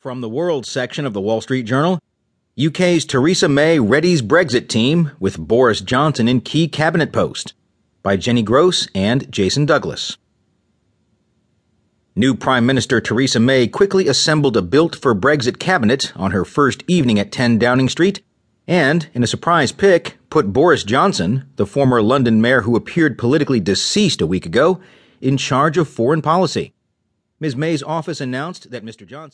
From the World section of the Wall Street Journal, UK's Theresa May readies Brexit team with Boris Johnson in key cabinet post by Jenny Gross and Jason Douglas. New Prime Minister Theresa May quickly assembled a built for Brexit cabinet on her first evening at 10 Downing Street and, in a surprise pick, put Boris Johnson, the former London mayor who appeared politically deceased a week ago, in charge of foreign policy. Ms. May's office announced that Mr. Johnson